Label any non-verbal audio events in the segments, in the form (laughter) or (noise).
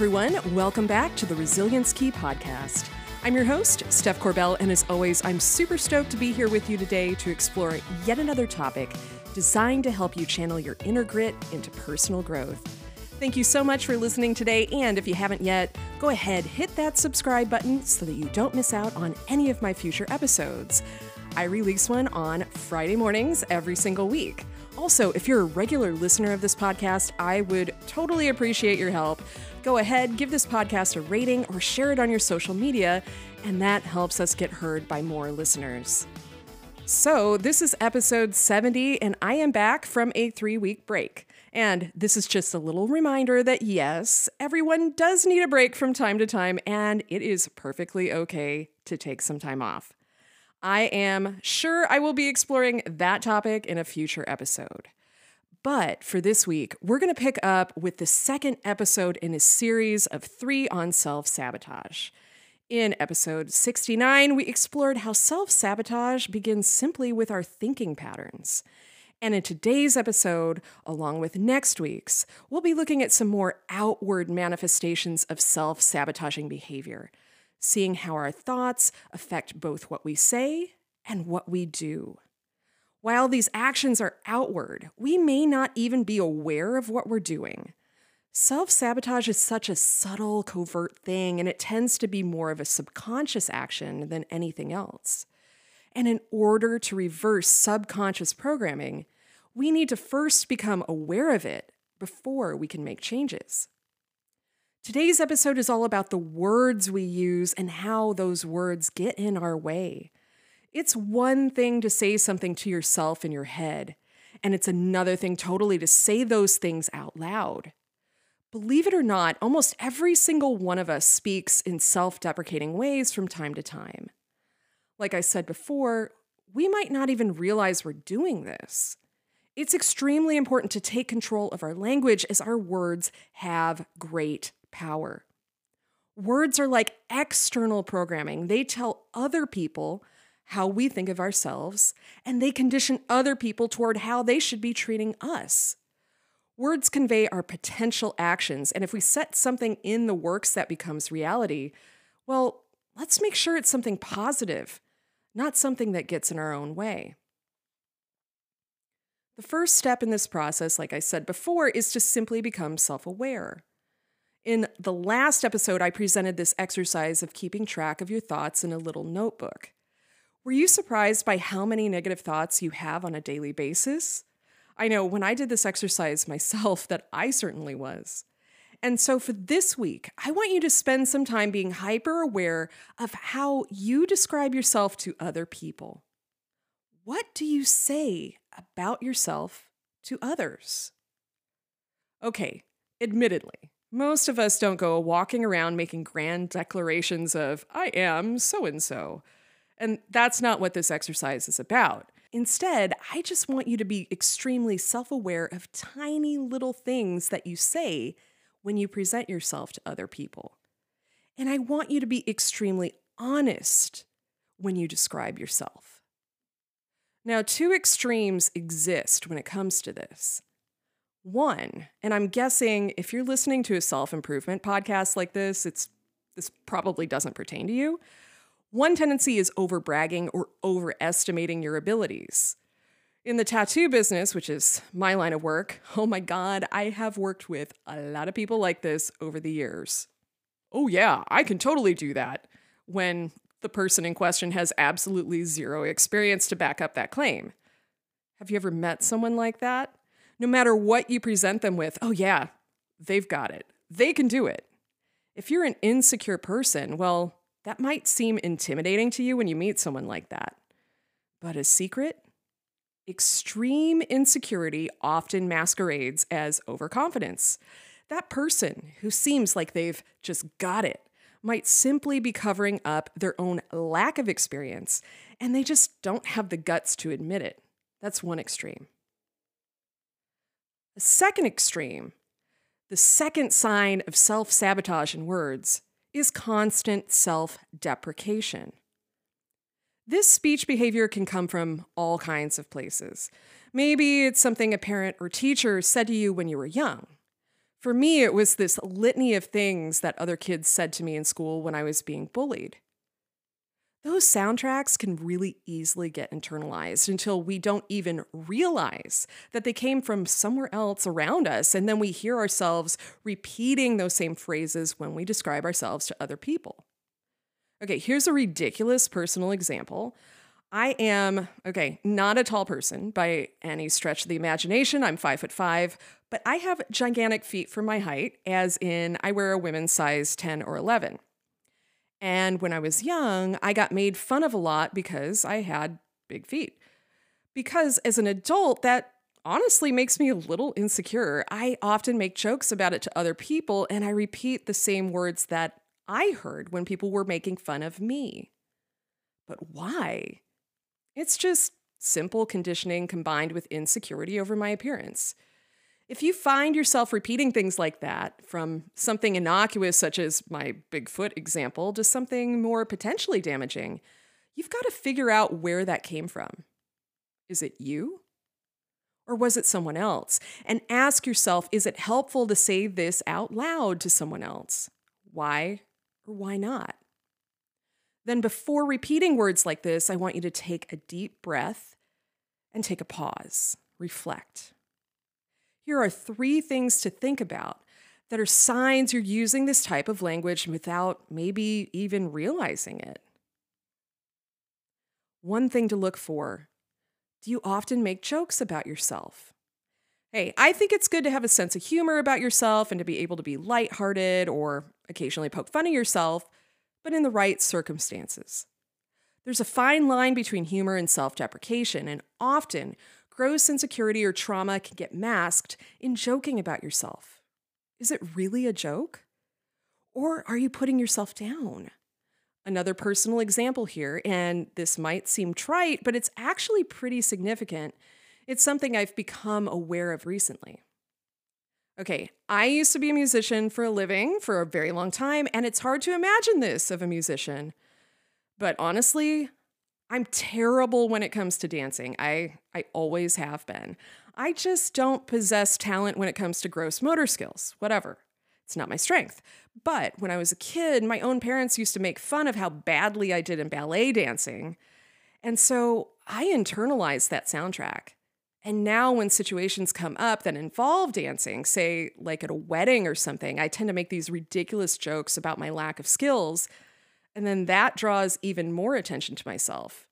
Welcome back to the Resilience Key podcast. I'm your host, Steph Corbell, and as always, I'm super stoked to be here with you today to explore yet another topic designed to help you channel your inner grit into personal growth. Thank you so much for listening today, and if you haven't yet, go ahead, hit that subscribe button so that you don't miss out on any of my future episodes. I release one on Friday mornings every single week. Also, if you're a regular listener of this podcast, I would totally appreciate your help. Go ahead, give this podcast a rating or share it on your social media, and that helps us get heard by more listeners. So, this is episode 70, and I am back from a three week break. And this is just a little reminder that yes, everyone does need a break from time to time, and it is perfectly okay to take some time off. I am sure I will be exploring that topic in a future episode. But for this week, we're going to pick up with the second episode in a series of three on self sabotage. In episode 69, we explored how self sabotage begins simply with our thinking patterns. And in today's episode, along with next week's, we'll be looking at some more outward manifestations of self sabotaging behavior seeing how our thoughts affect both what we say and what we do. While these actions are outward, we may not even be aware of what we're doing. Self sabotage is such a subtle, covert thing, and it tends to be more of a subconscious action than anything else. And in order to reverse subconscious programming, we need to first become aware of it before we can make changes. Today's episode is all about the words we use and how those words get in our way. It's one thing to say something to yourself in your head, and it's another thing totally to say those things out loud. Believe it or not, almost every single one of us speaks in self deprecating ways from time to time. Like I said before, we might not even realize we're doing this. It's extremely important to take control of our language as our words have great power. Words are like external programming, they tell other people how we think of ourselves, and they condition other people toward how they should be treating us. Words convey our potential actions, and if we set something in the works that becomes reality, well, let's make sure it's something positive, not something that gets in our own way. The first step in this process, like I said before, is to simply become self aware. In the last episode, I presented this exercise of keeping track of your thoughts in a little notebook. Were you surprised by how many negative thoughts you have on a daily basis? I know when I did this exercise myself that I certainly was. And so for this week, I want you to spend some time being hyper aware of how you describe yourself to other people. What do you say about yourself to others? Okay, admittedly, most of us don't go walking around making grand declarations of, I am so and so. And that's not what this exercise is about. Instead, I just want you to be extremely self aware of tiny little things that you say when you present yourself to other people. And I want you to be extremely honest when you describe yourself. Now, two extremes exist when it comes to this. One, and I'm guessing if you're listening to a self improvement podcast like this, it's this probably doesn't pertain to you. One tendency is over bragging or overestimating your abilities. In the tattoo business, which is my line of work, (laughs) oh my God, I have worked with a lot of people like this over the years. Oh, yeah, I can totally do that when the person in question has absolutely zero experience to back up that claim. Have you ever met someone like that? No matter what you present them with, oh, yeah, they've got it. They can do it. If you're an insecure person, well, that might seem intimidating to you when you meet someone like that. But a secret? Extreme insecurity often masquerades as overconfidence. That person who seems like they've just got it might simply be covering up their own lack of experience, and they just don't have the guts to admit it. That's one extreme. The second extreme, the second sign of self sabotage in words, is constant self deprecation. This speech behavior can come from all kinds of places. Maybe it's something a parent or teacher said to you when you were young. For me, it was this litany of things that other kids said to me in school when I was being bullied. Those soundtracks can really easily get internalized until we don't even realize that they came from somewhere else around us. And then we hear ourselves repeating those same phrases when we describe ourselves to other people. Okay, here's a ridiculous personal example. I am, okay, not a tall person by any stretch of the imagination. I'm five foot five, but I have gigantic feet for my height, as in I wear a women's size 10 or 11. And when I was young, I got made fun of a lot because I had big feet. Because as an adult, that honestly makes me a little insecure. I often make jokes about it to other people, and I repeat the same words that I heard when people were making fun of me. But why? It's just simple conditioning combined with insecurity over my appearance. If you find yourself repeating things like that, from something innocuous such as my Bigfoot example to something more potentially damaging, you've got to figure out where that came from. Is it you? Or was it someone else? And ask yourself is it helpful to say this out loud to someone else? Why or why not? Then, before repeating words like this, I want you to take a deep breath and take a pause, reflect. Here are three things to think about that are signs you're using this type of language without maybe even realizing it. One thing to look for do you often make jokes about yourself? Hey, I think it's good to have a sense of humor about yourself and to be able to be lighthearted or occasionally poke fun at yourself, but in the right circumstances. There's a fine line between humor and self deprecation, and often gross insecurity or trauma can get masked in joking about yourself. Is it really a joke? Or are you putting yourself down? Another personal example here, and this might seem trite, but it's actually pretty significant. It's something I've become aware of recently. Okay, I used to be a musician for a living for a very long time, and it's hard to imagine this of a musician. But honestly, I'm terrible when it comes to dancing. I, I always have been. I just don't possess talent when it comes to gross motor skills, whatever. It's not my strength. But when I was a kid, my own parents used to make fun of how badly I did in ballet dancing. And so I internalized that soundtrack. And now, when situations come up that involve dancing, say like at a wedding or something, I tend to make these ridiculous jokes about my lack of skills. And then that draws even more attention to myself.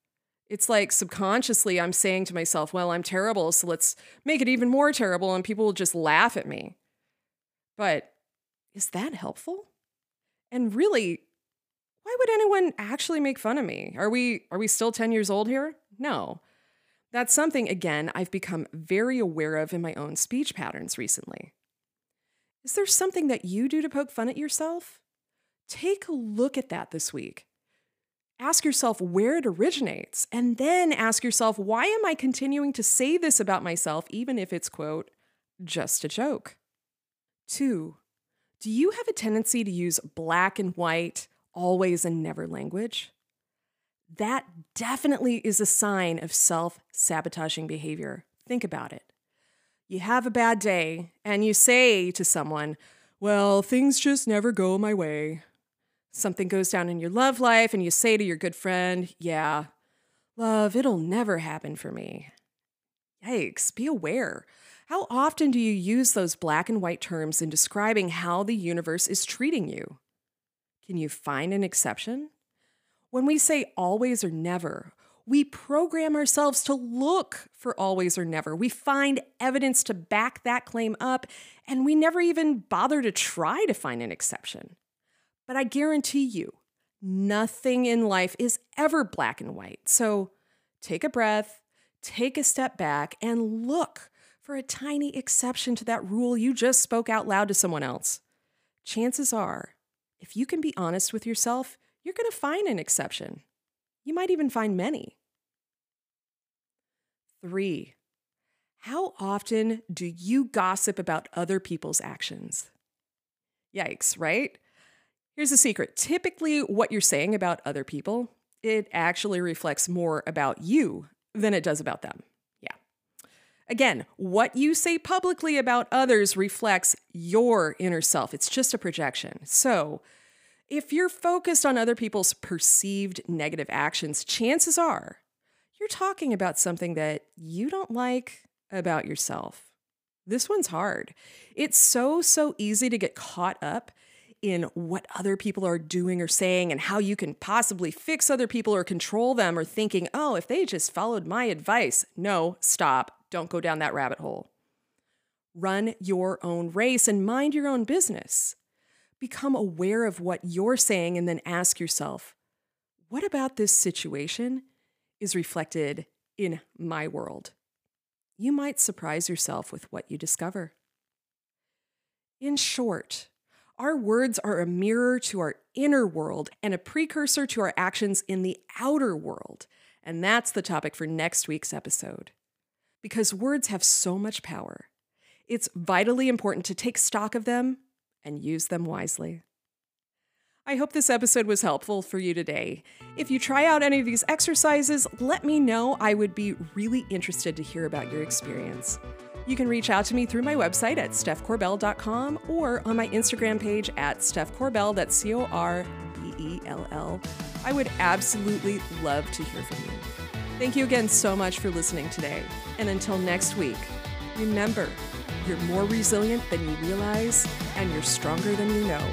It's like subconsciously I'm saying to myself, well, I'm terrible, so let's make it even more terrible, and people will just laugh at me. But is that helpful? And really, why would anyone actually make fun of me? Are we are we still 10 years old here? No. That's something, again, I've become very aware of in my own speech patterns recently. Is there something that you do to poke fun at yourself? Take a look at that this week. Ask yourself where it originates, and then ask yourself, why am I continuing to say this about myself, even if it's, quote, just a joke? Two, do you have a tendency to use black and white, always and never language? that definitely is a sign of self sabotaging behavior. Think about it. You have a bad day and you say to someone, Well, things just never go my way. Something goes down in your love life and you say to your good friend, Yeah, love, it'll never happen for me. Yikes, be aware. How often do you use those black and white terms in describing how the universe is treating you? Can you find an exception? When we say always or never, we program ourselves to look for always or never. We find evidence to back that claim up, and we never even bother to try to find an exception. But I guarantee you, nothing in life is ever black and white. So take a breath, take a step back, and look for a tiny exception to that rule you just spoke out loud to someone else. Chances are, if you can be honest with yourself, you're going to find an exception. You might even find many. Three, how often do you gossip about other people's actions? Yikes, right? Here's a secret. Typically, what you're saying about other people, it actually reflects more about you than it does about them. Yeah. Again, what you say publicly about others reflects your inner self. It's just a projection. So, if you're focused on other people's perceived negative actions, chances are you're talking about something that you don't like about yourself. This one's hard. It's so, so easy to get caught up in what other people are doing or saying and how you can possibly fix other people or control them or thinking, oh, if they just followed my advice. No, stop. Don't go down that rabbit hole. Run your own race and mind your own business. Become aware of what you're saying and then ask yourself, what about this situation is reflected in my world? You might surprise yourself with what you discover. In short, our words are a mirror to our inner world and a precursor to our actions in the outer world. And that's the topic for next week's episode. Because words have so much power, it's vitally important to take stock of them and use them wisely. I hope this episode was helpful for you today. If you try out any of these exercises, let me know. I would be really interested to hear about your experience. You can reach out to me through my website at stephcorbell.com or on my Instagram page at stephcorbell, that's C O R B E L L. I would absolutely love to hear from you. Thank you again so much for listening today. And until next week, remember, you're more resilient than you realize, and you're stronger than you know.